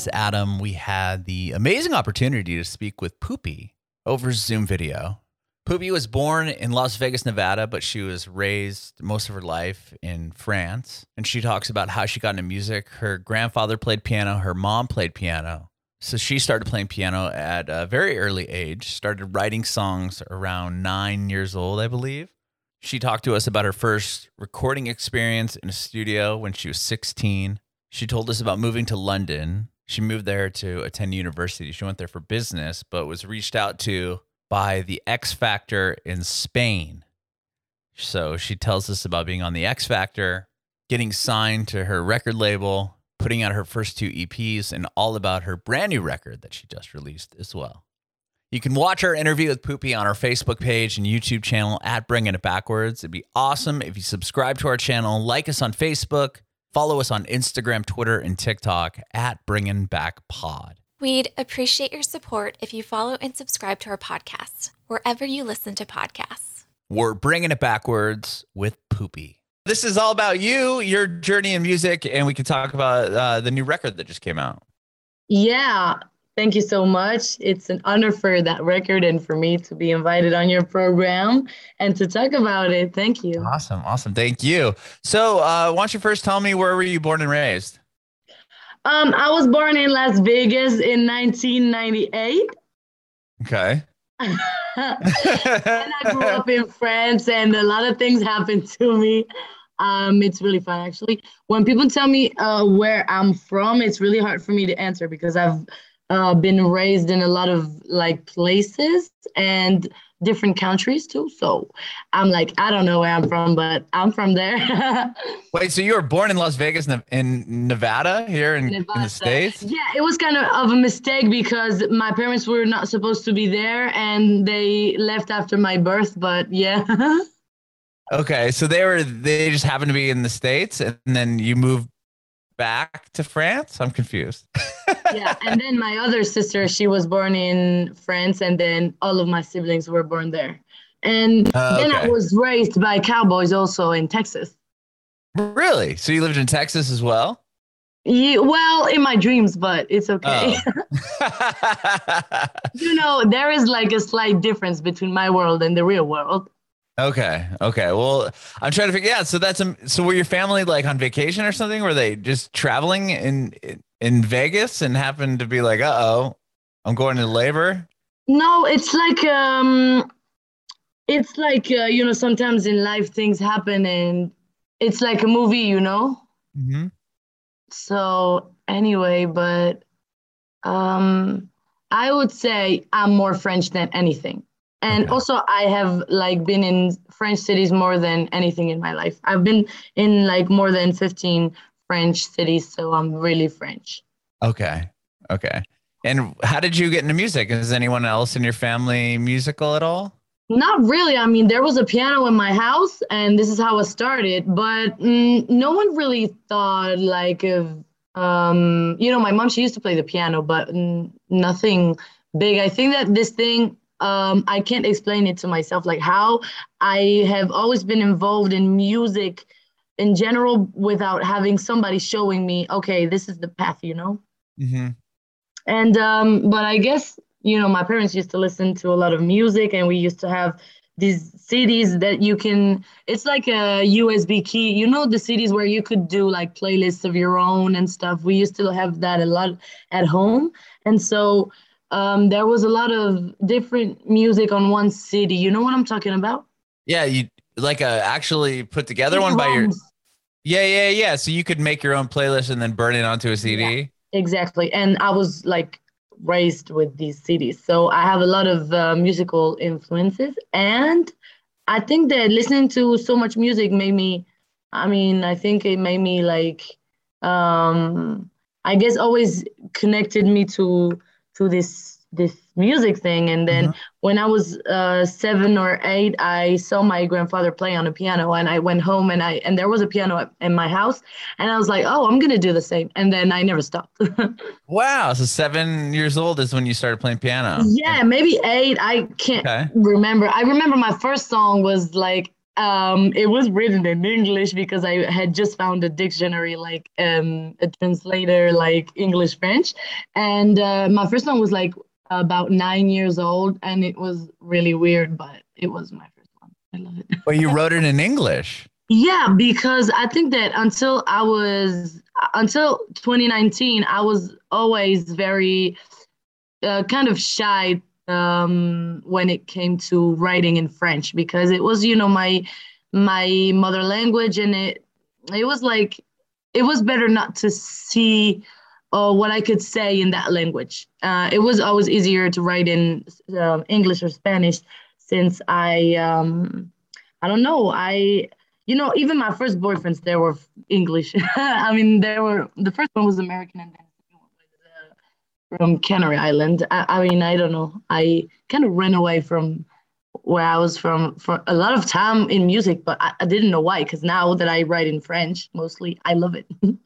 is Adam. We had the amazing opportunity to speak with Poupie over Zoom video. Poupie was born in Las Vegas, Nevada, but she was raised most of her life in France. And she talks about how she got into music. Her grandfather played piano, her mom played piano. So she started playing piano at a very early age, started writing songs around nine years old, I believe. She talked to us about her first recording experience in a studio when she was 16. She told us about moving to London. She moved there to attend university. She went there for business, but was reached out to by the X Factor in Spain. So she tells us about being on the X Factor, getting signed to her record label, putting out her first two EPs, and all about her brand new record that she just released as well. You can watch our interview with Poupie on our Facebook page and YouTube channel at Bringing It Backwards. It'd be awesome if you subscribe to our channel, like us on Facebook, follow us on Instagram, Twitter, and TikTok at Bringing Back Pod. We'd appreciate your support if you follow and subscribe to our podcast wherever you listen to podcasts. We're bringing it backwards with Poupie. This is all about you, your journey in music, and we can talk about uh, the new record that just came out. Yeah, thank you so much. It's an honor for that record and for me to be invited on your program and to talk about it. Thank you. Awesome, awesome. Thank you. So, uh, why don't you first tell me where were you born and raised? Um, I was born in Las Vegas in 1998. Okay. and I grew up in France, and a lot of things happened to me. Um, it's really fun, actually. When people tell me uh, where I'm from, it's really hard for me to answer because I've uh, been raised in a lot of like places and different countries too. So I'm like, I don't know where I'm from, but I'm from there. Wait, so you were born in Las Vegas, in Nevada, here in, in, the States? Yeah, it was kind of, of a mistake because my parents were not supposed to be there and they left after my birth, but yeah. okay, so they were, they just happened to be in the States and then you moved back to France? I'm confused. yeah, and then my other sister, she was born in France, and then all of my siblings were born there. And uh, then okay. I was raised by cowboys also in Texas. Really? So you lived in Texas as well? Yeah, well, in my dreams, but it's okay. Oh. you know, there is like a slight difference between my world and the real world. Okay. Okay. Well, I'm trying to figure. Yeah. So that's um, so were your family like on vacation or something? Were they just traveling in in Vegas and happened to be like, uh oh, I'm going to labor? No, it's like um, it's like uh, you know sometimes in life things happen and it's like a movie, you know. Mm-hmm. So anyway, but um, I would say I'm more French than anything and okay. also i have like been in french cities more than anything in my life. I've been in like more than 15 french cities so i'm really french. Okay. Okay. And how did you get into music? Is anyone else in your family musical at all? Not really. I mean there was a piano in my house and this is how i started but mm, no one really thought like of um you know my mom she used to play the piano but mm, nothing big. I think that this thing um, I can't explain it to myself. Like how I have always been involved in music in general without having somebody showing me, okay, this is the path, you know? Mm-hmm. And, um, but I guess, you know, my parents used to listen to a lot of music and we used to have these CDs that you can, it's like a USB key, you know, the CDs where you could do like playlists of your own and stuff. We used to have that a lot at home. And so, um, there was a lot of different music on one CD. You know what I'm talking about? Yeah, you like a uh, actually put together one by your. Yeah, yeah, yeah. So you could make your own playlist and then burn it onto a CD. Yeah, exactly, and I was like raised with these CDs, so I have a lot of uh, musical influences, and I think that listening to so much music made me. I mean, I think it made me like, um, I guess, always connected me to to this this music thing. And then mm-hmm. when i was uh, seven or eight i saw my grandfather play on a piano and i went home and i and there was a piano in my house. And i was like oh i'm gonna do the same. And then i never stopped. Wow. So seven years old is when you started playing piano. Yeah maybe eight. I can't okay. remember. I remember my first song was like um, it was written in English because I had just found a dictionary, like um, a translator, like English French, and uh, my first one was like about nine years old, and it was really weird, but it was my first one. I love it. But you wrote it in English. Yeah, because I think that until I was until 2019, I was always very uh, kind of shy um, when it came to writing in French because it was, you know, my my mother language, and it it was like it was better not to see uh, what I could say in that language. Uh, it was always easier to write in uh, English or Spanish since I um, I don't know I you know, even my first boyfriends, they were English. I mean, they were the first one was American, and then the second one was uh, from Canary Island. I, I, mean, I don't know. I kind of ran away from where I was from for a lot of time in music, but I, I didn't know why. Because now that I write in French mostly, I love it.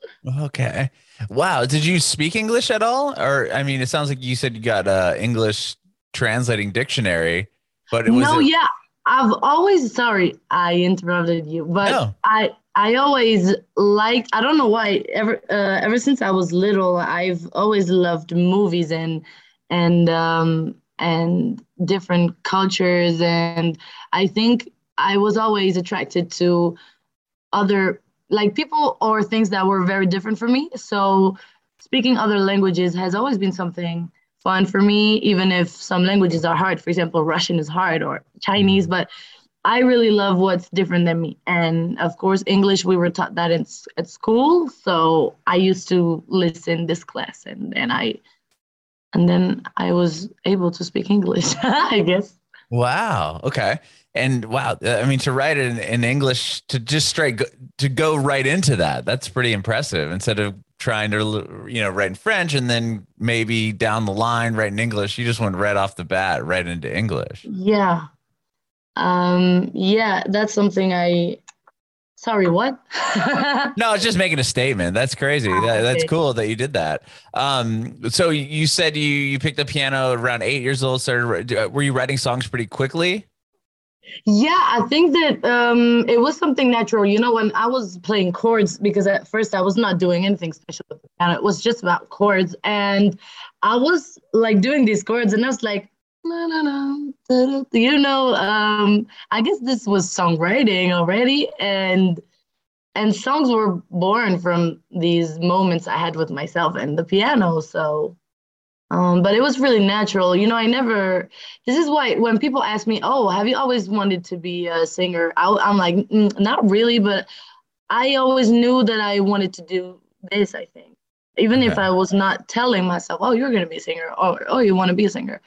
okay. Wow. Did you speak English at all? Or I mean, it sounds like you said you got a English translating dictionary, but it was no, it- yeah. I've always sorry I interrupted you, but No. I I always liked I don't know why ever uh, ever since I was little I've always loved movies and and um and different cultures and I think I was always attracted to other like people or things that were very different for me. So speaking other languages has always been something fun for me, even if some languages are hard. For example, Russian is hard or Chinese, but I really love what's different than me. And of course, English, we were taught that in, at school. So I used to listen this class and then I and then I was able to speak English, I guess. Wow. Okay. And wow, uh, I mean, to write it in, in English, to just straight go, to go right into that, that's pretty impressive. Instead of trying to, you know, write in French and then maybe down the line write in English, you just went right off the bat right into English. Yeah. Um, yeah, that's something I sorry, what? No, it's just making a statement. That's crazy. That, that's cool that you did that. Um, so you said you you picked up piano around eight years old. Started. uh, Were you writing songs pretty quickly? Yeah, I think that um, it was something natural. You know, when I was playing chords, because at first I was not doing anything special with the piano, it was just about chords. And I was like doing these chords, and I was like, da, da, da. you know, um, I guess this was songwriting already. And and songs were born from these moments I had with myself and the piano. So um, but it was really natural. You know, I never, this is why when people ask me, oh, have you always wanted to be a singer? I, I'm like, "Mm, not really, but I always knew that I wanted to do this, I think. Even if I was not telling myself, oh, you're going to be a singer, or oh, you want to be a singer.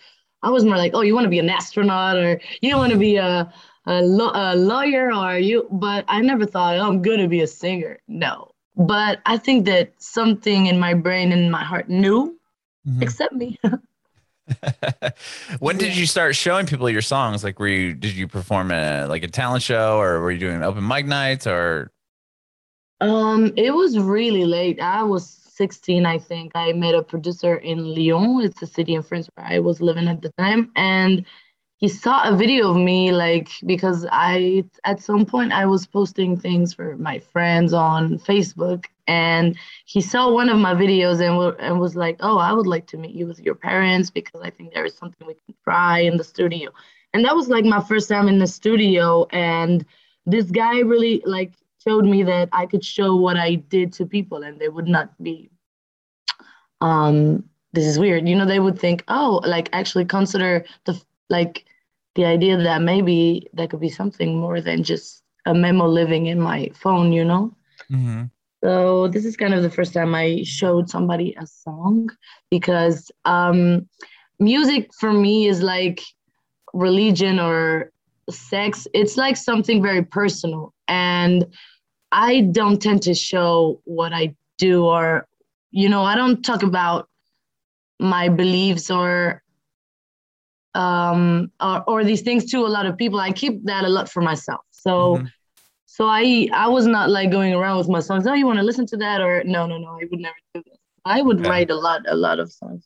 I was more like, oh, you want to be an astronaut, or you want to be a, a, law a lawyer, or you, but I never thought, oh, I'm going to be a singer. No. But I think that something in my brain and my heart knew, Mhm. except me. when did you start showing people your songs? Like, were you did you perform at like a talent show, or were you doing open mic nights, or Um, it was really late. I was 16, I think. I met a producer in Lyon. It's a city in France where I was living at the time. And he saw a video of me, like, because I, at some point, I was posting things for my friends on Facebook. And he saw one of my videos and, and was like, Oh, I would like to meet you with your parents because I think there is something we can try in the studio. And that was like my first time in the studio. And this guy really, like, showed me that I could show what I did to people and they would not be um this is weird. You know, they would think, "Oh, like actually consider the like the idea that maybe that could be something more than just a memo living in my phone, you know?" So this is kind of the first time I showed somebody a song because um, music for me is like religion or sex. It's like something very personal, and I don't tend to show what I do or, you know, I don't talk about my beliefs or um or, or these things to a lot of people. I keep that a lot for myself. So. Mhm. So I I was not like going around with my songs. Oh, you want to listen to that? Or no, no, no. I would never do that. I would Okay. write a lot, a lot of songs.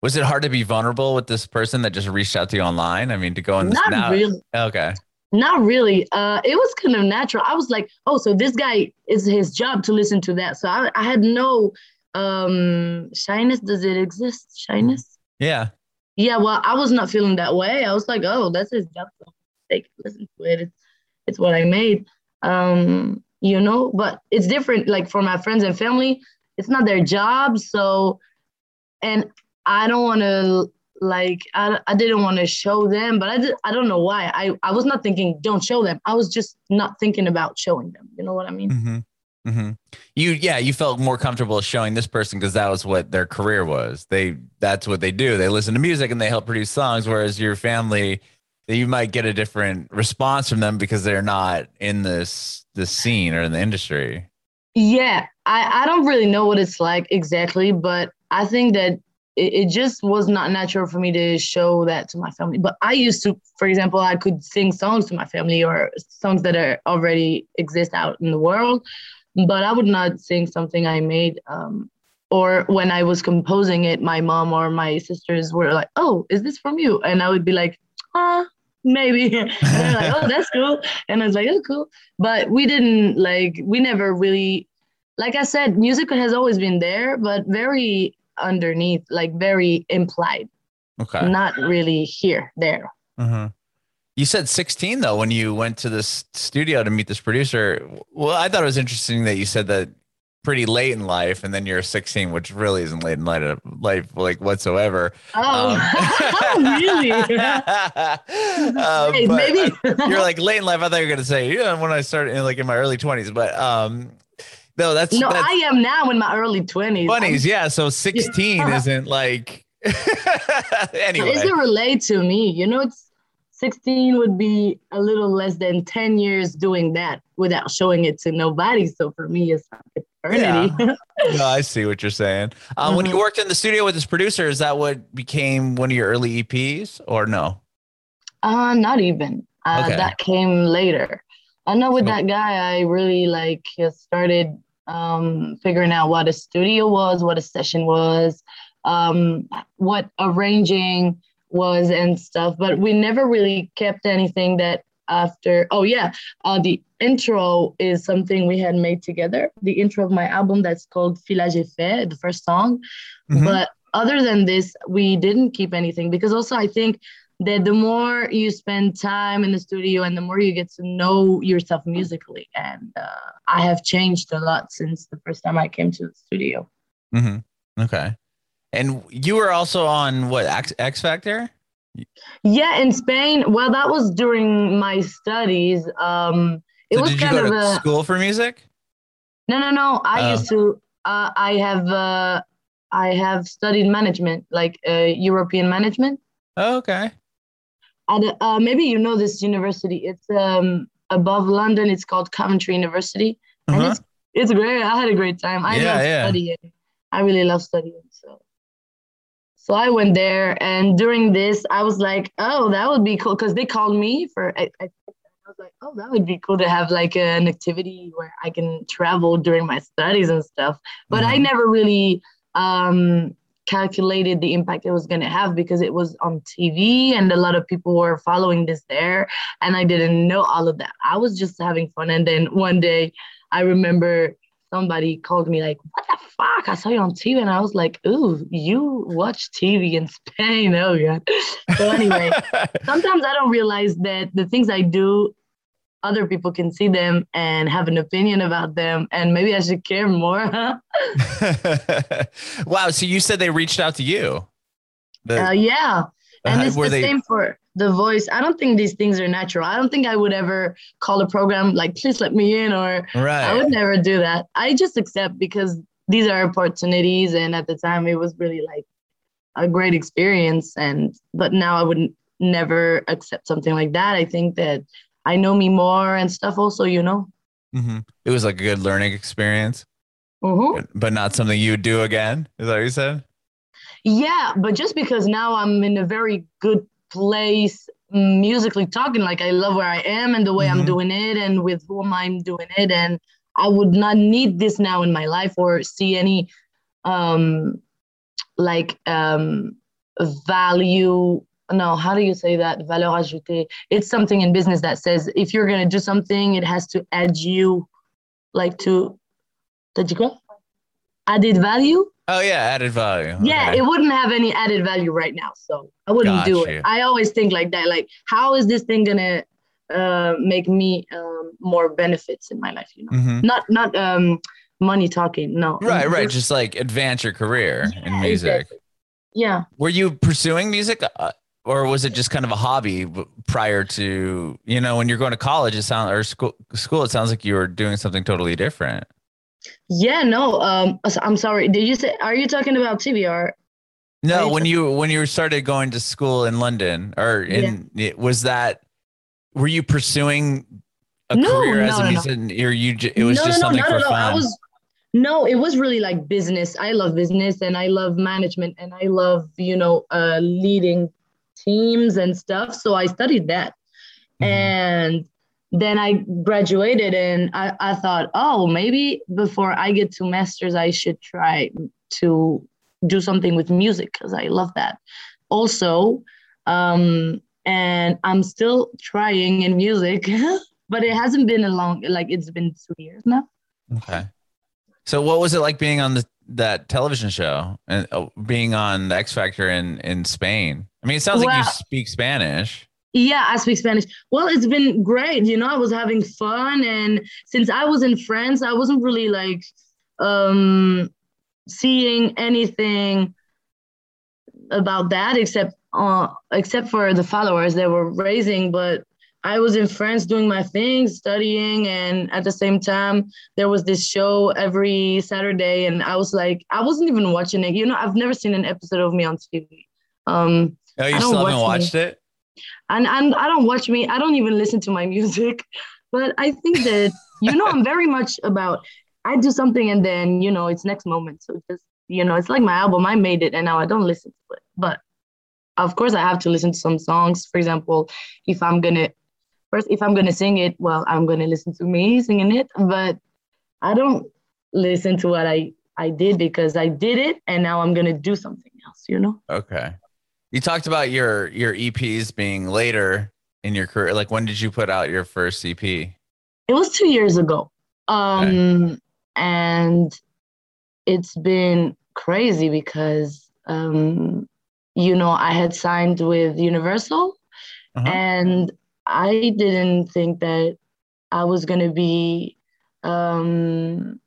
was it hard to be vulnerable with this person that just reached out to you online? I mean, to go in this Not now. really. Okay. Not really. Uh, it was kind of natural. I was like, oh, so this guy is his job to listen to that. So I, I had no um shyness. Does it exist? Shyness? Yeah. Yeah. Well, I was not feeling that way. I was like, oh, that's his job. So take listen to it. It's it's what I made. Um, you know, but it's different. Like for my friends and family, it's not their job. So, and I don't want to like I, I didn't want to show them but I, did, I don't know why. I, I was not thinking don't show them. I was just not thinking about showing them. You know what i mean? Mm-hmm. Mm-hmm. you yeah you felt more comfortable showing this person because that was what their career was. They that's what they do. They listen to music and they help produce songs whereas your family you might get a different response from them because they're not in this this scene or in the industry. Yeah i i don't really know what it's like exactly but i think that it, it just was not natural for me to show that to my family. But I used to, for example, I could sing songs to my family or songs that are already exist out in the world, but I would not sing something I made. Um, or when I was composing it, my mom or my sisters were like, "Oh, is this from you?" And I would be like, "Ah, maybe." and they're like, "Oh, that's cool," and I was like, "Oh, cool." But we didn't like, we never really, like I said, music has always been there, but very underneath, like very implied. Okay. Not really here, there. Mm-hmm. You said 16 though when you went to this studio to meet this producer. Well, I thought it was interesting that you said that pretty late in life, and then you're 16, which really isn't late in life, life like whatsoever. Oh, um, really? uh, hey, maybe you're like late in life. I thought you were gonna say yeah when I started in like in my early 20s, but um, no, that's no. That's, I am now in my early twenties. Twenties, yeah. So sixteen isn't like anyway. It doesn't relate to me. You know, it's sixteen would be a little less than ten years doing that without showing it to nobody. So for me, it's eternity. Yeah. no, I see what you're saying. Um, mm-hmm. When you mm-hmm. worked in the studio with this producer, is that what became one of your early EPs, or no? Uh, not even. Uh, okay. That came later. I know with that guy, I really like started um, figuring out what a studio was, what a session was, um, what arranging was, and stuff. But we never really kept anything that after. Oh yeah, uh, the intro is something we had made together. The intro of my album that's called Filage Effet, the first song. Mm-hmm. But other than this, we didn't keep anything because also I think that the more you spend time in the studio and the more you get to know yourself musically. And uh, i have changed a lot since the first time i came to the studio. Mm-hmm. okay. And you were also on what x, x factor? Yeah in spain. Well that was during my studies. Um it so was did you kind go of to a school for music? No no no. I oh. used to uh, i have uh, i have studied management like uh, european management. Oh, okay at, uh, maybe you know this university. It's um, above London. It's called Coventry University, and uh-huh. it's it's great. I had a great time. I yeah, love yeah. studying. I really love studying. So, so I went there, and during this, I was like, "Oh, that would be cool," because they called me for. I, I, I was like, "Oh, that would be cool to have like an activity where I can travel during my studies and stuff." But mm-hmm. I never really um calculated the impact it was going to have because it was on TV and a lot of people were following this there. And I didn't know all of that. I was just having fun. And then one day I remember somebody called me like, what the fuck? I saw you on TV. And I was like, ooh, you watch TV in Spain. Oh, God. So anyway, sometimes I don't realize that the things I do other people can see them and have an opinion about them and maybe i should care more. Wow so you said they reached out to you? The, uh, yeah. And uh, it's the they... same for the voice. I don't think these things are natural. I don't think i would ever call a program like please let me in or right. i would never do that. I just accept because these are opportunities and at the time it was really like a great experience and but now i wouldn't never accept something like that. I think that I know me more and stuff also, you know. Mm-hmm. It was like a good learning experience, mm-hmm. but not something you would do again. Is that what you said? Yeah, but just because now I'm in a very good place musically talking, like I love where I am and the way mm-hmm. I'm doing it and with whom I'm doing it. And I would not need this now in my life or see any um like um value no, how do you say that? Valeur ajoutée. It's something in business that says if you're gonna do something, it has to add you, like to, t'as dit quoi? Added value. Oh yeah, added value. Yeah, Okay. it wouldn't have any added value right now, so I wouldn't do you. it. I always think like that. Like, how is this thing gonna uh, make me um, more benefits in my life? You know, Mhm. not not um, money talking. No. Right, right. Just- like advance your career in Yeah, music. exactly. Yeah. Were you pursuing music, uh, or was it just kind of a hobby prior to you know when you're going to college? It sounds or school. School. It sounds like you were doing something totally different. Yeah, no. Um, I'm sorry. Did you say? Are you talking about TBR? No, Right. when you when you started going to school in London, or in it was that were you pursuing a No, career as no, a no, no. musician, or you? It was just something for fun. I was. No, it was really like business. I love business and I love management and I love you know uh, leading teams and stuff. So I studied that, Mhm. and then I graduated and I, I thought, oh, maybe before I get to masters, I should try to do something with music because I love that. Also, um, and I'm still trying in music, but it hasn't been a long like it's been two years now. Okay. So what was it like being on the that television show and uh, being on the X Factor in in Spain? I mean, it sounds like you speak Spanish. Yeah, I speak Spanish. Well, it's been great. You know, I was having fun, and since I was in France, I wasn't really like um, seeing anything about that except uh, except for the followers they were raising. But I was in France doing my thing, studying, and at the same time, there was this show every Saturday, and I was like, I wasn't even watching it. You know, I've never seen an episode of me on TV. Um, Oh, you still haven't watch watched it? and and I don't watch me. I don't even listen to my music, but I think that you know I'm very much about. I do something and then you know it's next moment. So just you know it's like my album. I made it and now I don't listen to it. But of course I have to listen to some songs. For example, if I'm gonna first if I'm gonna sing it, well I'm gonna listen to me singing it. But I don't listen to what I I did because I did it and now I'm gonna do something else. You know. Okay. You talked about your your EPs being later in your career. Like when did you put out your first EP? It was two years ago. Um, and it's been crazy because, um, you know, I had signed with Universal Uh-huh. and I didn't think that I was going to be, um,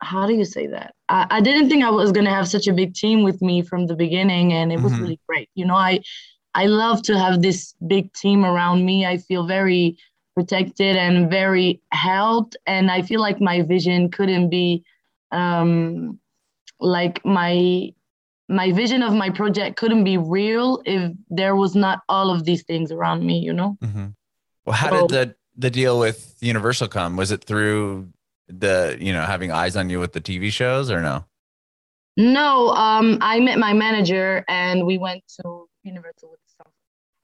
how do you say that? I, I didn't think I was going to have such a big team with me from the beginning. And it was Mhm. really great. You know, I, I love to have this big team around me. I feel very protected and very helped. And I feel like my vision couldn't be um, like my my vision of my project couldn't be real if there was not all of these things around me, you know? hmm Well, how So- did the the deal with Universal come? Was it through the you know having eyes on you with the TV shows or no? No, um, I met my manager and we went to Universal with some.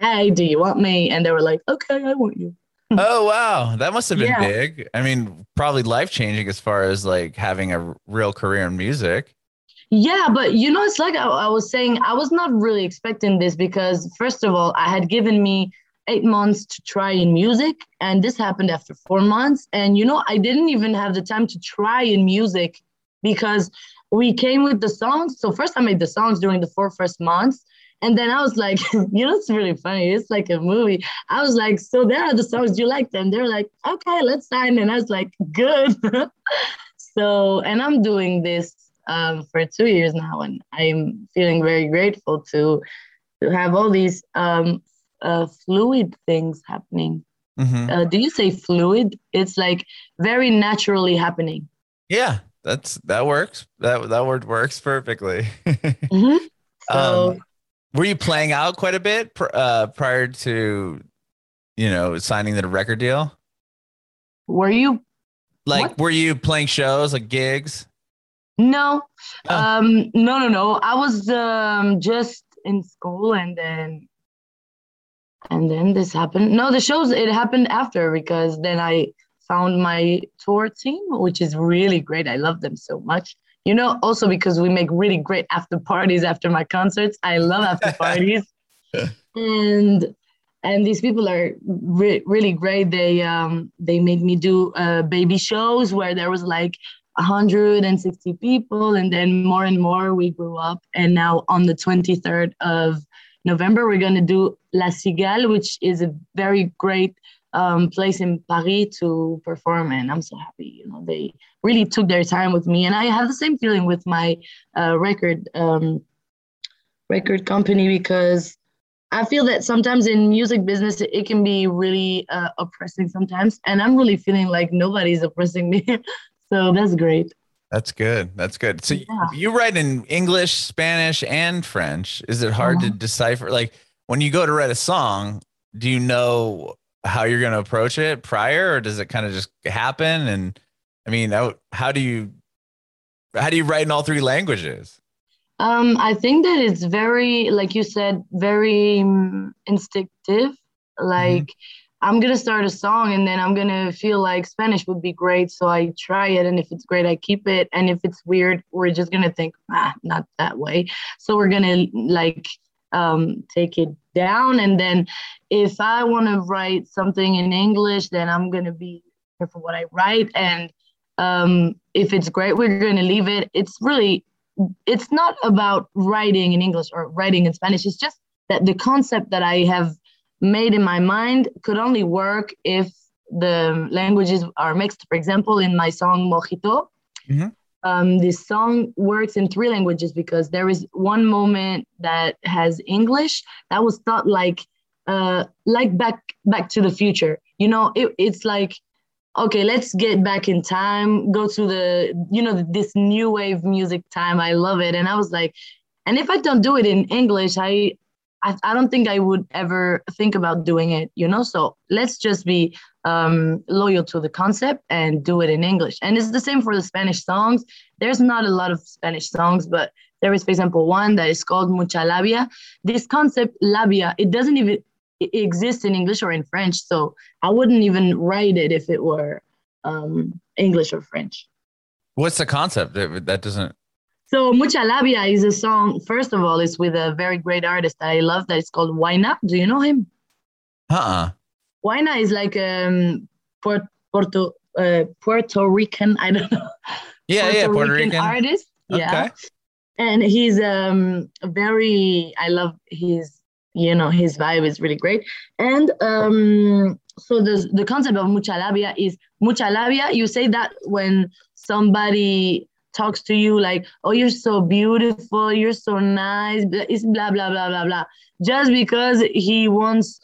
Hey, do you want me? And they were like, okay, I want you. oh wow, that must have been Yeah. big. I mean, probably life changing as far as like having a real career in music. Yeah, but you know, it's like I, I was saying, I was not really expecting this because, first of all, I had given me eight months to try in music, and this happened after four months. And, you know, I didn't even have the time to try in music because we came with the songs. So, first, I made the songs during the four first months. And then I was like, you know, it's really funny. It's like a movie. I was like, so there are the songs you like them. They're like, okay, let's sign. And I was like, good. so, and I'm doing this um, for two years now, and I'm feeling very grateful to to have all these um, uh, fluid things happening. Mhm. Uh, do you say fluid? It's like very naturally happening. Yeah, that's that works. That that word works perfectly. Mhm. So um, were you playing out quite a bit pr- uh, prior to you know signing the record deal? were you? Like, What? were you playing shows like gigs? No, Oh. um, no, no, no. I was um, just in school, and then and then this happened. No, the shows it happened after because then I found my tour team, which is really great. I love them so much. You know, also because we make really great after parties after my concerts. I love after parties. and and these people are re- really great. They um they made me do uh, baby shows where there was like 160 people, and then more and more we grew up. And now on the 23rd of November, we're gonna do La Cigale, which is a very great um, place in Paris to perform, and I'm so happy. You know, they really took their time with me, and I have the same feeling with my uh, record um, record company because I feel that sometimes in music business it can be really uh, oppressing sometimes, and I'm really feeling like nobody's oppressing me. so that's great. That's good. That's good. So yeah. you write in English, Spanish, and French. Is it hard uh-huh. to decipher? Like when you go to write a song, do you know how you're going to approach it prior, or does it kind of just happen? And I mean, how, how do you how do you write in all three languages? Um, I think that it's very, like you said, very um, instinctive. Like mm-hmm. I'm gonna start a song and then I'm gonna feel like Spanish would be great, so I try it, and if it's great, I keep it, and if it's weird, we're just gonna think, ah, not that way. So we're gonna like um, take it down, and then if I want to write something in English, then I'm gonna be careful what I write, and um, if it's great, we're gonna leave it. It's really it's not about writing in English or writing in Spanish. It's just that the concept that I have made in my mind could only work if the languages are mixed. For example, in my song Mojito, mm-hmm. um, this song works in three languages because there is one moment that has English that was thought like uh, like back back to the future. You know, it, it's like okay, let's get back in time, go to the, you know, this new wave music time. I love it. And I was like, and if I don't do it in English, I, I, I don't think I would ever think about doing it, you know? So let's just be um, loyal to the concept and do it in English. And it's the same for the Spanish songs. There's not a lot of Spanish songs, but there is, for example, one that is called Mucha Labia. This concept, labia, it doesn't even exist in English or in French. So I wouldn't even write it if it were um, English or French. What's the concept that doesn't? So Mucha Labia is a song. First of all, it's with a very great artist that I love. That is called Guaynaa. Do you know him? Uh. Uh-uh. Guaynaa is like um Puerto uh, Puerto Rican. I don't know. Yeah, Puerto yeah, Puerto Rican, Rican. artist. Okay. Yeah, and he's um very. I love his you know his vibe is really great and um so the the concept of mucha labia is mucha labia you say that when somebody talks to you like oh you're so beautiful you're so nice it's blah blah blah blah blah. Just because he wants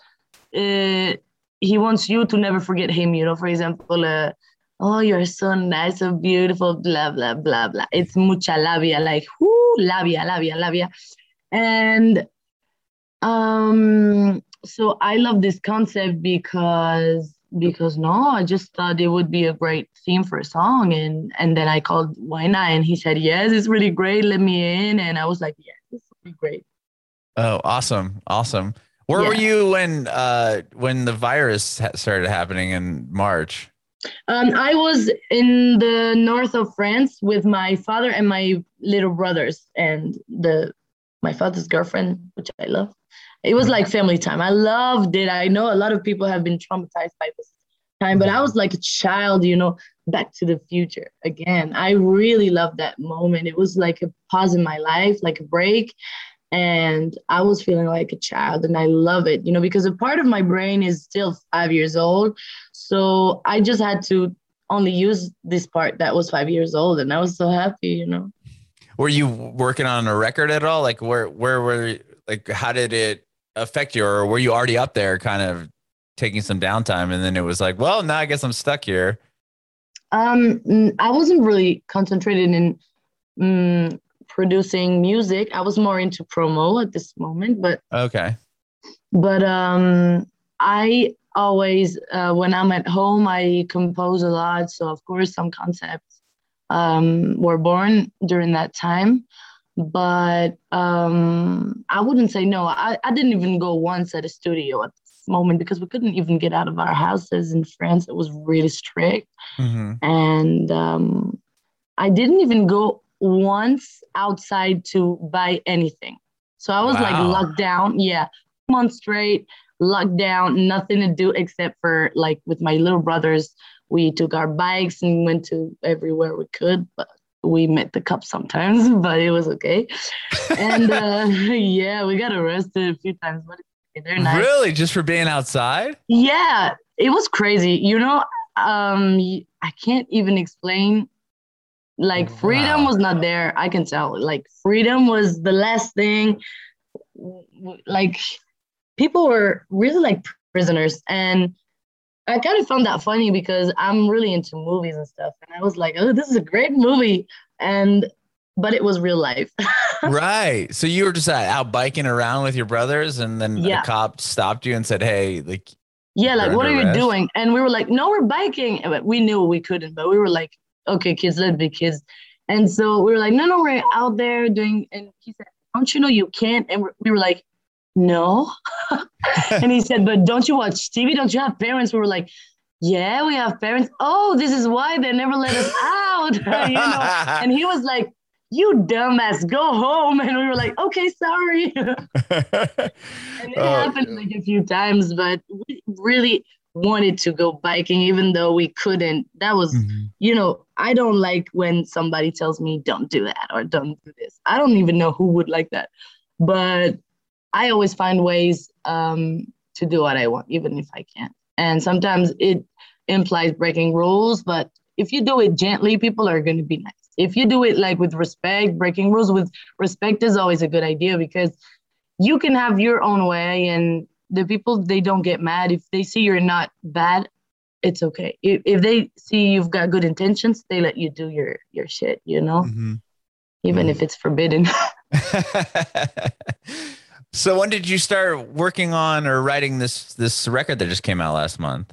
uh, he wants you to never forget him you know for example uh, oh you're so nice so beautiful blah blah blah blah. It's mucha labia like whoo labia labia labia. And um, so I love this concept because because no, I just thought it would be a great theme for a song, and and then I called Guaynaa, and he said yes, it's really great, let me in, and I was like yes, this would be great. Oh, awesome, awesome. Where yeah. were you when uh when the virus started happening in March? Um, I was in the north of France with my father and my little brothers and the my father's girlfriend, which I love. It was like family time. I loved it. I know a lot of people have been traumatized by this time, but I was like a child, you know, back to the future again. I really loved that moment. It was like a pause in my life, like a break. And I was feeling like a child, and I love it, you know, because a part of my brain is still five years old. So I just had to only use this part that was five years old, and I was so happy, you know. Were you working on a record at all? Like, where, where were, like, how did it affect you, or were you already up there, kind of taking some downtime, and then it was like, well, now I guess I'm stuck here. Um, I wasn't really concentrated in um, producing music. I was more into promo at this moment, but okay. But um, I always, uh, when I'm at home, I compose a lot. So of course, some concepts um, were born during that time but um, I wouldn't say no. I, I didn't even go once at a studio at this moment because we couldn't even get out of our houses in France. It was really strict. Mm-hmm. And um, I didn't even go once outside to buy anything. So I was wow. like locked down. Yeah. months straight, locked down, nothing to do except for like with my little brothers. We took our bikes and went to everywhere we could, but we met the cops sometimes, but it was okay. And uh, yeah, we got arrested a few times, but they're nice. Really? Just for being outside? Yeah, it was crazy. You know, um, I can't even explain. Like freedom Wow. was not there. I can tell. Like freedom was the last thing. Like people were really like prisoners, and I kind of found that funny because I'm really into movies and stuff, and I was like, "Oh, this is a great movie," and but it was real life. right. So you were just uh, out biking around with your brothers, and then Yeah. a cop stopped you and said, "Hey, like, Yeah, like what are you doing? And we were like, no, we're biking. But we knew we couldn't, but we were like, okay, kids, let's be kids. And so we were like, no, no, we're out there doing. And he said, don't you know you can't? And we were like, no. and he said, but don't you watch TV? Don't you have parents? We were like, yeah, we have parents. Oh, this is why they never let us out. you know? And he was like, you dumbass, go home. And we were like, okay, sorry. And it Oh, happened like a few times, but we really wanted to go biking, even though we couldn't. That was, Mhm. you know, I don't like when somebody tells me, don't do that or don't do this. I don't even know who would like that. But I always find ways um, to do what I want, even if I can't. And sometimes it implies breaking rules, but if you do it gently, people are going to be nice. If you do it like with respect, breaking rules with respect is always a good idea because you can have your own way and the people they don't get mad if they see you're not bad it's okay if, if they see you've got good intentions they let you do your your shit you know Mhm. even if it's forbidden so when did you start working on or writing this this record that just came out last month?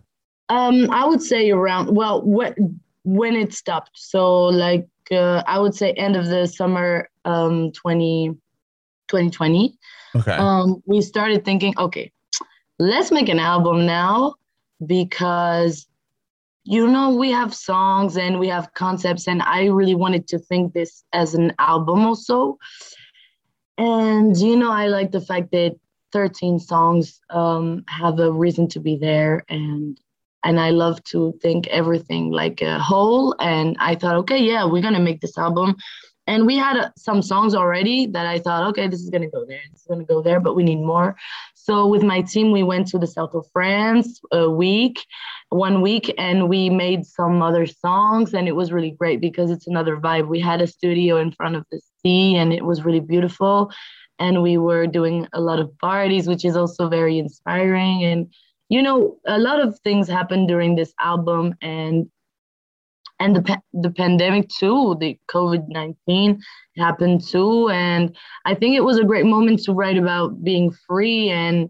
um i would say around well when when it stopped so like uh, i would say end of the summer um 20 2020 Okay. um, we started thinking, okay, let's make an album now because you know we have songs and we have concepts, and I really wanted to think this as an album also. And you know, I like the fact that 13 songs um, have a reason to be there, and and I love to think everything like a whole. And I thought, okay, yeah, we're gonna make this album and we had uh, some songs already that I thought, okay, this is gonna go there, this is gonna go there, but we need more. So with my team, we went to the south of France a week, one week, and we made some other songs, and it was really great because it's another vibe. We had a studio in front of the sea, and it was really beautiful, and we were doing a lot of parties, which is also very inspiring. And you know, a lot of things happened during this album, and and the the pandemic too, the COVID nineteen happened too, and I think it was a great moment to write about being free and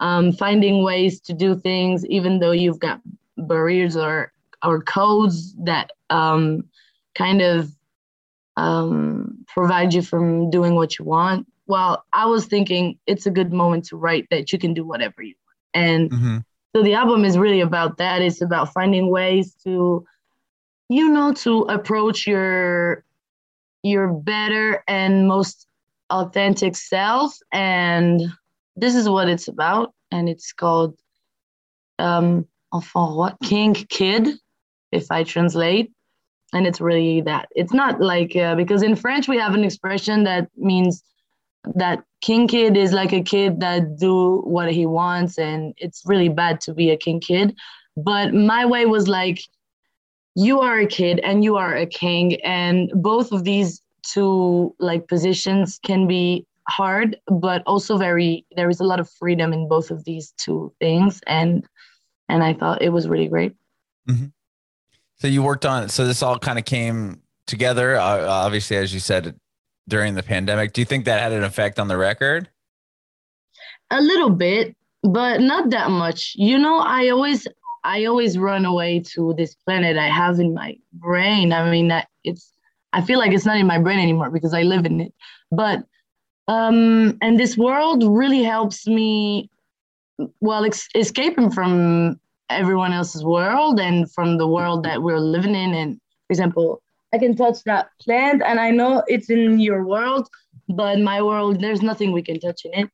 um, finding ways to do things, even though you've got barriers or or codes that um, kind of um, provide you from doing what you want. Well, I was thinking it's a good moment to write that you can do whatever you want, and Mhm. so the album is really about that. It's about finding ways to, you know, to approach your your better and most authentic self. And this is what it's about. And it's called um Enfant Roi, King Kid, if I translate. And it's really that. It's not like uh, because in French we have an expression that means that king kid is like a kid that do what he wants and it's really bad to be a king kid. But my way was like you are a kid and you are a king and both of these two like positions can be hard but also very there is a lot of freedom in both of these two things. And and i thought it was really great So you worked on so this all kind of came together uh, obviously as you said during the pandemic. Do you think that had an effect on the record? a little bit but not that much you know i always i always run away to this planet i have in my brain i mean it's i feel like it's not in my brain anymore because i live in it but um and this world really helps me well ex- escaping from everyone else's world and from the world that we're living in and for example i can touch that plant and i know it's in your world but my world there's nothing we can touch in it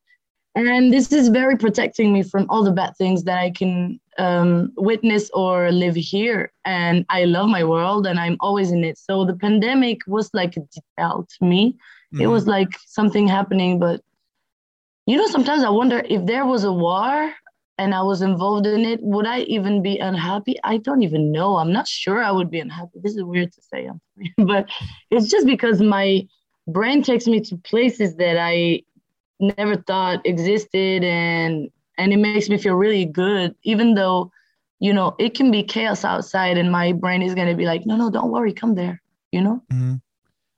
and this is very protecting me from all the bad things that I can um, witness or live here. And I love my world and I'm always in it. So the pandemic was like a detail to me. Mm-hmm. It was like something happening, but you know, sometimes I wonder if there was a war and I was involved in it, would I even be unhappy? I don't even know. I'm not sure I would be unhappy. This is weird to say, but it's just because my brain takes me to places that I never thought existed and and it makes me feel really good even though you know it can be chaos outside and my brain is going to be like no no don't worry come there you know mm-hmm.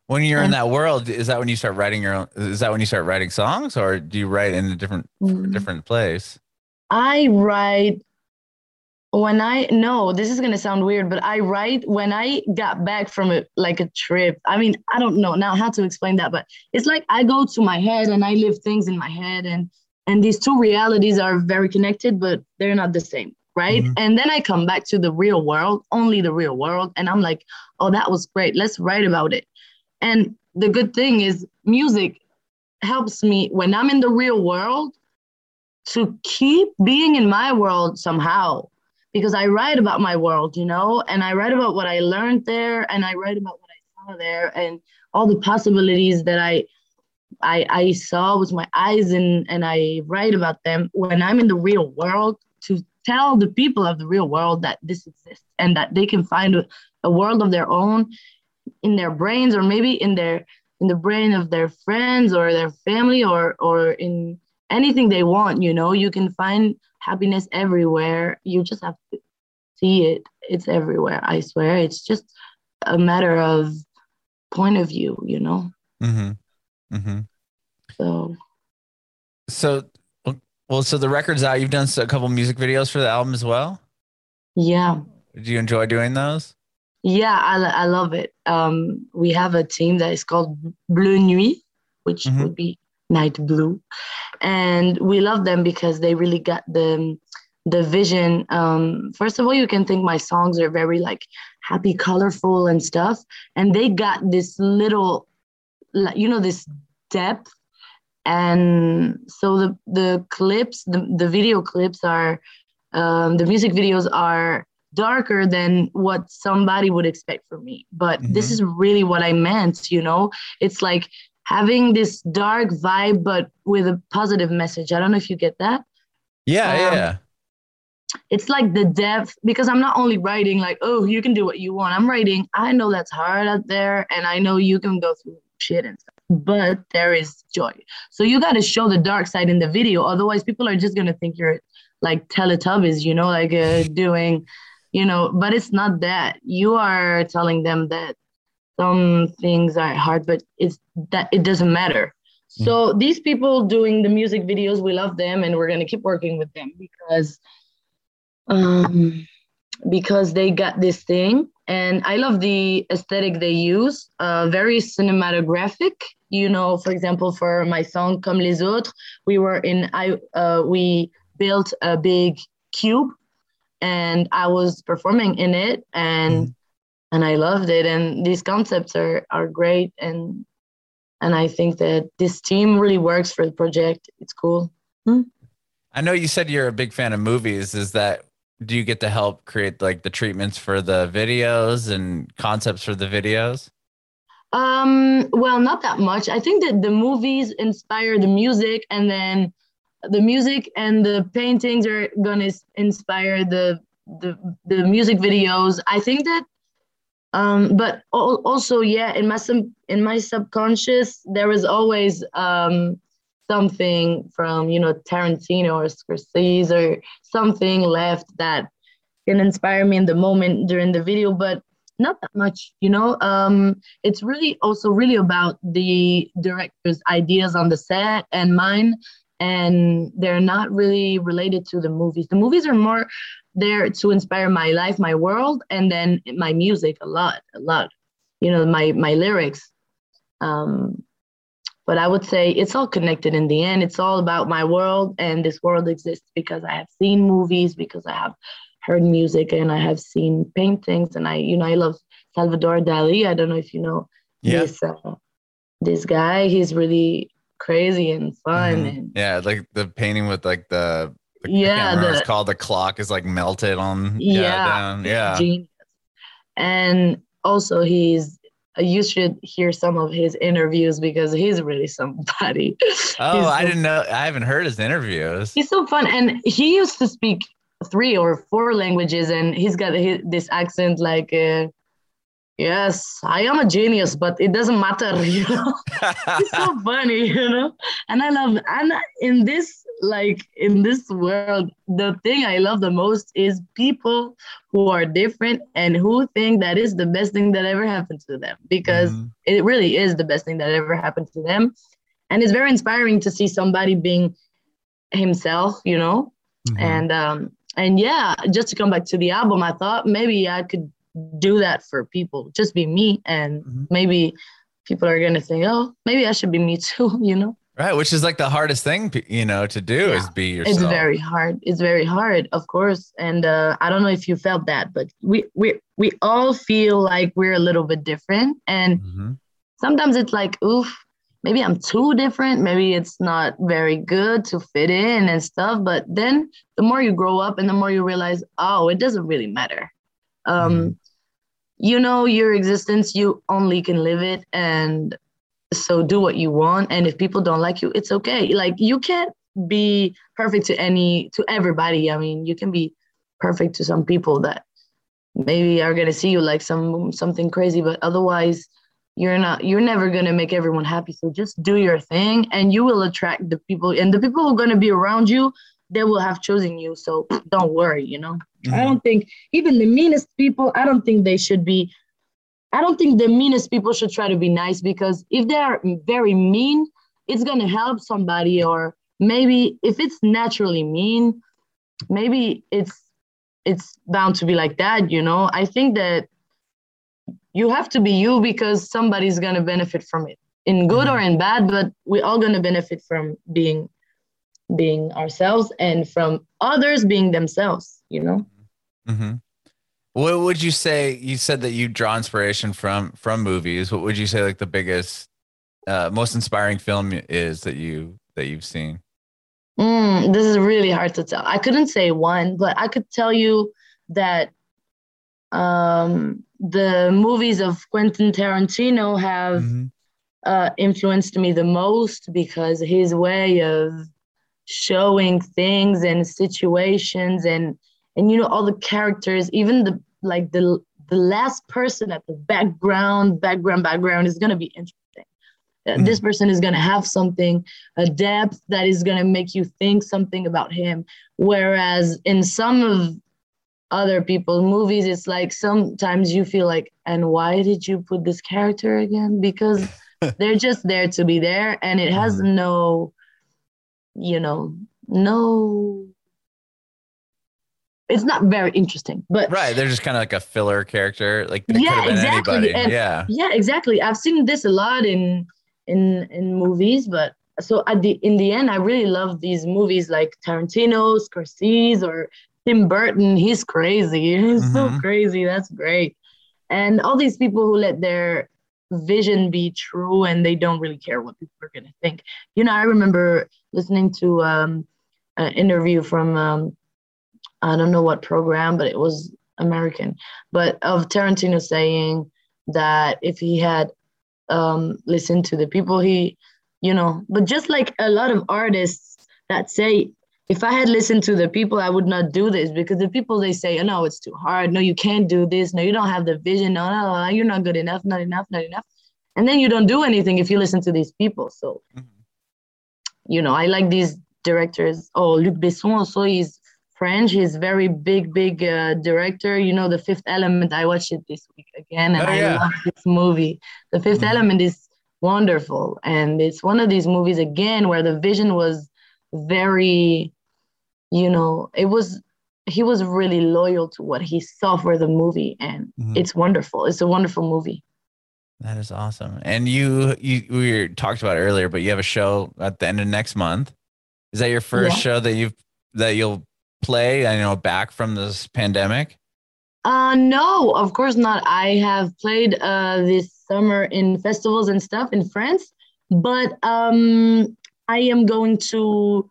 when you're and, in that world is that when you start writing your own is that when you start writing songs or do you write in a different mm-hmm. different place i write when I no, this is gonna sound weird, but I write when I got back from a like a trip. I mean, I don't know now how to explain that, but it's like I go to my head and I live things in my head, and and these two realities are very connected, but they're not the same, right? Mm-hmm. And then I come back to the real world, only the real world, and I'm like, oh, that was great. Let's write about it. And the good thing is, music helps me when I'm in the real world to keep being in my world somehow because I write about my world, you know, and I write about what I learned there and I write about what I saw there and all the possibilities that I I, I saw with my eyes and, and I write about them when I'm in the real world to tell the people of the real world that this exists and that they can find a, a world of their own in their brains or maybe in their in the brain of their friends or their family or or in anything they want you know you can find happiness everywhere. You just have to see it. It's everywhere. I swear. It's just a matter of point of view, you know? Mm-hmm. Mm-hmm. So. So, well, so the record's out. You've done a couple music videos for the album as well? Yeah. Do you enjoy doing those? Yeah, I, I love it. Um, we have a team that is called Bleu Nuit, which mm-hmm. would be night blue. And we love them because they really got the the vision. Um, first of all you can think my songs are very like happy colorful and stuff. And they got this little you know this depth. And so the the clips the, the video clips are um, the music videos are darker than what somebody would expect from me. But mm-hmm. this is really what i meant you know? It's like having this dark vibe but with a positive message. I don't know if you get that. Yeah, um, yeah. It's like the depth because I'm not only writing like, oh, you can do what you want. I'm writing, I know that's hard out there and I know you can go through shit and stuff, but there is joy. So you got to show the dark side in the video. Otherwise, people are just going to think you're like Teletubbies, you know, like uh, doing, you know, but it's not that. You are telling them that some things are hard, but it's that it doesn't matter. Mm. So these people doing the music videos, we love them, and we're gonna keep working with them because, um, because they got this thing, and I love the aesthetic they use. Uh, very cinematographic. You know, for example, for my song "Comme les autres," we were in I uh, we built a big cube, and I was performing in it, and. Mm and I loved it. And these concepts are are great, and and I think that this team really works for the project. It's cool. Hmm? I know you said you're a big fan of movies. Is that do you get to help create like the treatments for the videos and concepts for the videos? Um, well, not that much. I think that the movies inspire the music, and then the music and the paintings are gonna inspire the the the music videos. I think that um, but also yeah in my sub in my subconscious there is always um, something from you know tarantino or scorsese or something left that can inspire me in the moment during the video but not that much you know? Um, it's really also really about the director's ideas on the set and mine and they're not really related to the movies the movies are more there to inspire my life, my world, and then my music a lot, a lot. You know, my my lyrics. Um, but I would say it's all connected in the end. It's all about my world, and this world exists because I have seen movies, because I have heard music, and I have seen paintings, and I, you know, I love Salvador Dali. I don't know if you know yeah. this uh, this guy. He's really crazy and fun Mhm. and Yeah, like the painting with like the, the Yeah, can't remember what the- it's called the clock is like melted on yeah, Yeah, down. yeah. genius. And also, he's you should hear some of his interviews because he's really somebody. Oh, He's I didn't know. I haven't heard his interviews. He's so fun, and he used to speak three or four languages, and he's got hi- this accent like. Uh, Yes, I am a genius, but it doesn't matter, you know. It's so funny, you know. And I love, and in this, like in this world, the thing I love the most is people who are different and who think that is the best thing that ever happened to them because Mhm. it really is the best thing that ever happened to them, and it's very inspiring to see somebody being himself, you know. Mhm. And um, and yeah, just to come back to the album, I thought maybe I could do that for people, just be me, and Mhm. maybe people are gonna think, oh, maybe I should be me too, you know. Right, which is like the hardest thing, you know, to do is be yourself. It's very hard. It's very hard, of course. And uh, I don't know if you felt that, but we we we all feel like we're a little bit different, and Mhm. sometimes it's like, oof, maybe I'm too different. Maybe it's not very good to fit in and stuff. But then the more you grow up and the more you realize, oh, it doesn't really matter. Um, Mhm. You know your existence, you only can live it. And so do what you want. And if people don't like you, it's okay. Like you can't be perfect to any, to everybody. I mean, you can be perfect to some people that maybe are gonna see you like some something crazy, but otherwise you're not you're never gonna make everyone happy. So just do your thing and you will attract the people and the people who are gonna be around you, they will have chosen you. So don't worry, you know. I Mhm. don't think even the meanest people, I don't think they should be I don't think the meanest people should try to be nice because if they are very mean, it's gonna help somebody or maybe if it's naturally mean, maybe it's it's bound to be like that, you know. I think that you have to be you because somebody's gonna benefit from it in good or in bad, but we're all gonna benefit from being being ourselves and from others being themselves, you know. hmm What would you say? You said that you draw inspiration from from movies. What would you say like the biggest, uh, most inspiring film is that you that you've seen? Mm, this is really hard to tell. I couldn't say one, but I could tell you that um, the movies of Quentin Tarantino have Mhm. uh, influenced me the most because his way of showing things and situations and and you know all the characters, even the like the the last person at the background, background, background is gonna be interesting. Uh, This person is gonna have something, a depth that is gonna make you think something about him. Whereas in some of other people's movies, it's like sometimes you feel like, and why did you put this character again? Because they're just there to be there, and it has no, you know, no. It's not very interesting, but Right, they're just kind of like a filler character. Like they Yeah, could have been exactly, yeah. yeah exactly i've seen this a lot in in in movies but so at the in the end i really love these movies like tarantino scorsese or tim burton he's crazy he's so Mhm. crazy that's great and all these people who let their vision be true and they don't really care what people are going to think you know i remember listening to um an interview from um i don't know what program but it was american but of tarantino saying that if he had um, listened to the people he, you know, but just like a lot of artists that say, if I had listened to the people, I would not do this because the people they say, oh, no, it's too hard. No, you can't do this. No, you don't have the vision. No, no, no, you're not good enough. Not enough. Not enough. And then you don't do anything if you listen to these people. So, Mhm. You know, I like these directors. Oh, Luc Besson also, he's French. He's very big, big uh, director. You know, The Fifth Element. I watched it this week again, and Oh, I love this movie. The 5th Mhm. Element is wonderful, and it's one of these movies again where the vision was very, you know, it was. He was really loyal to what he saw for the movie, and Mhm. it's wonderful. It's a wonderful movie. That is awesome. And you, you, we were talked about earlier, but you have a show at the end of next month. Is that your first Yeah. show that you've that you'll play? I know back from this pandemic. Uh, no, of course not. I have played uh, this summer in festivals and stuff in France, but um, I am going to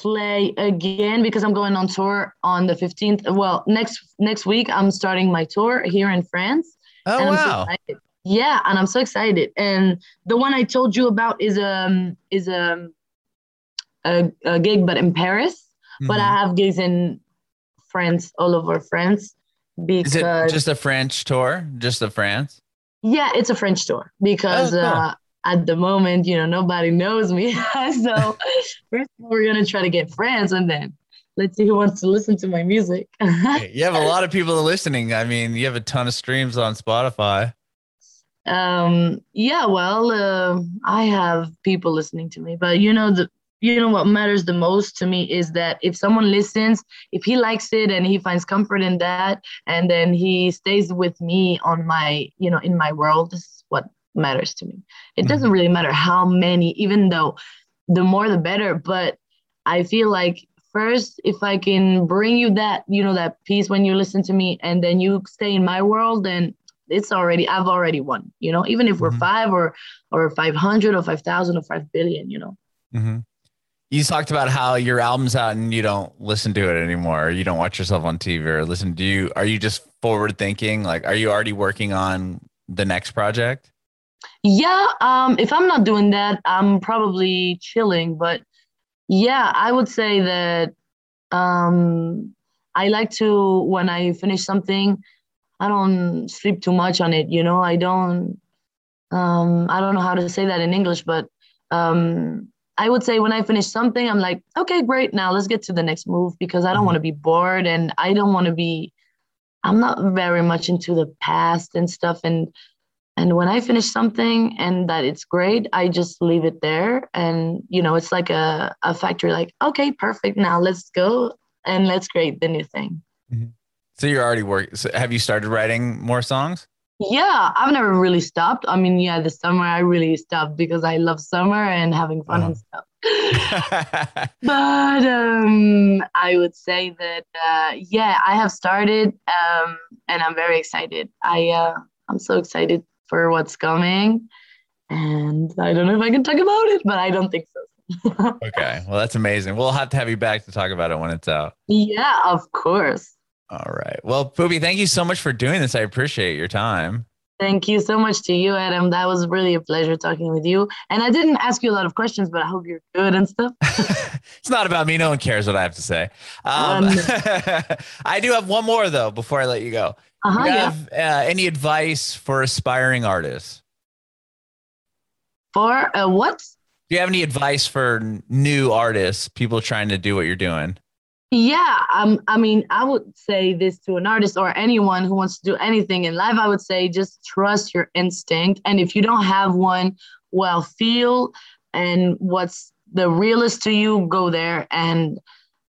play again because I'm going on tour on the 15th. Well, next next week I'm starting my tour here in France. Oh so wow! excited. Yeah, and I'm so excited. And the one I told you about is um is um a, a gig, but in Paris. But Mhm. I have gigs in France, all over France, because Is it just a French tour? Just the France? yeah, it's a French tour because Oh, cool. uh, at the moment, you know, nobody knows me. so first all, we're gonna try to get France, and then let's see who wants to listen to my music. You have a lot of people listening. I mean, you have a ton of streams on Spotify. Um, yeah, well, uh, I have people listening to me, but you know the. You know what matters the most to me is that if someone listens, if he likes it and he finds comfort in that, and then he stays with me on my, you know, in my world, this is what matters to me. It Mhm. doesn't really matter how many, even though the more the better. But I feel like first, if I can bring you that, you know, that piece when you listen to me, and then you stay in my world, then it's already I've already won. You know, even if we're Mhm. five or or five hundred or five thousand or five billion, you know. Mm-hmm. You talked about how your album's out and you don't listen to it anymore. Or you don't watch yourself on TV or listen. Do you? Are you just forward thinking? Like, are you already working on the next project? Yeah, um, if I'm not doing that, I'm probably chilling. But yeah, I would say that um, I like to when I finish something, I don't sleep too much on it. You know, I don't. Um, I don't know how to say that in English, but um, I would say when I finish something, I'm like, okay, great. Now let's get to the next move because I don't Mhm. want to be bored and I don't want to be. I'm not very much into the past and stuff and and when I finish something and that it's great, I just leave it there. And, you know, it's like a, a factory, like, okay, perfect. Now let's go and let's create the new thing. So you're already working. So have you started writing more songs? Yeah, I've never really stopped. I mean, yeah, this summer I really stopped because I love summer and having fun and stuff. but um, I would say that, uh, yeah, I have started um, and I'm very excited. I, uh, I'm so excited for what's coming. And I don't know if I can talk about it, but I don't think so. okay. Well, that's amazing. We'll have to have you back to talk about it when it's out. yeah, of course. All right. Well, Poupie, thank you so much for doing this. I appreciate your time. Thank you so much to you, Adam. That was really a pleasure talking with you. And I didn't ask you a lot of questions, but I hope you're good and stuff. it's not about me. No one cares what I have to say. Um, Um, I do have one more though before I let you go. Uh-huh, Do you yeah. have uh, any advice for aspiring artists? For uh, what? Do you have any advice for new artists, people trying to do what you're doing? Yeah, um, I mean, I would say this to an artist or anyone who wants to do anything in life. I would say just trust your instinct, and if you don't have one, well, feel and what's the realest to you, go there and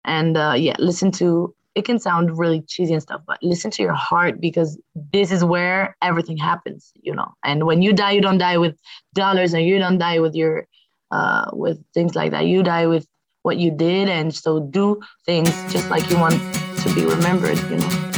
and uh, yeah, listen to. It can sound really cheesy and stuff, but listen to your heart because this is where everything happens, you know. And when you die, you don't die with dollars, and you don't die with your uh, with things like that. You die with what you did and so do things just like you want to be remembered you know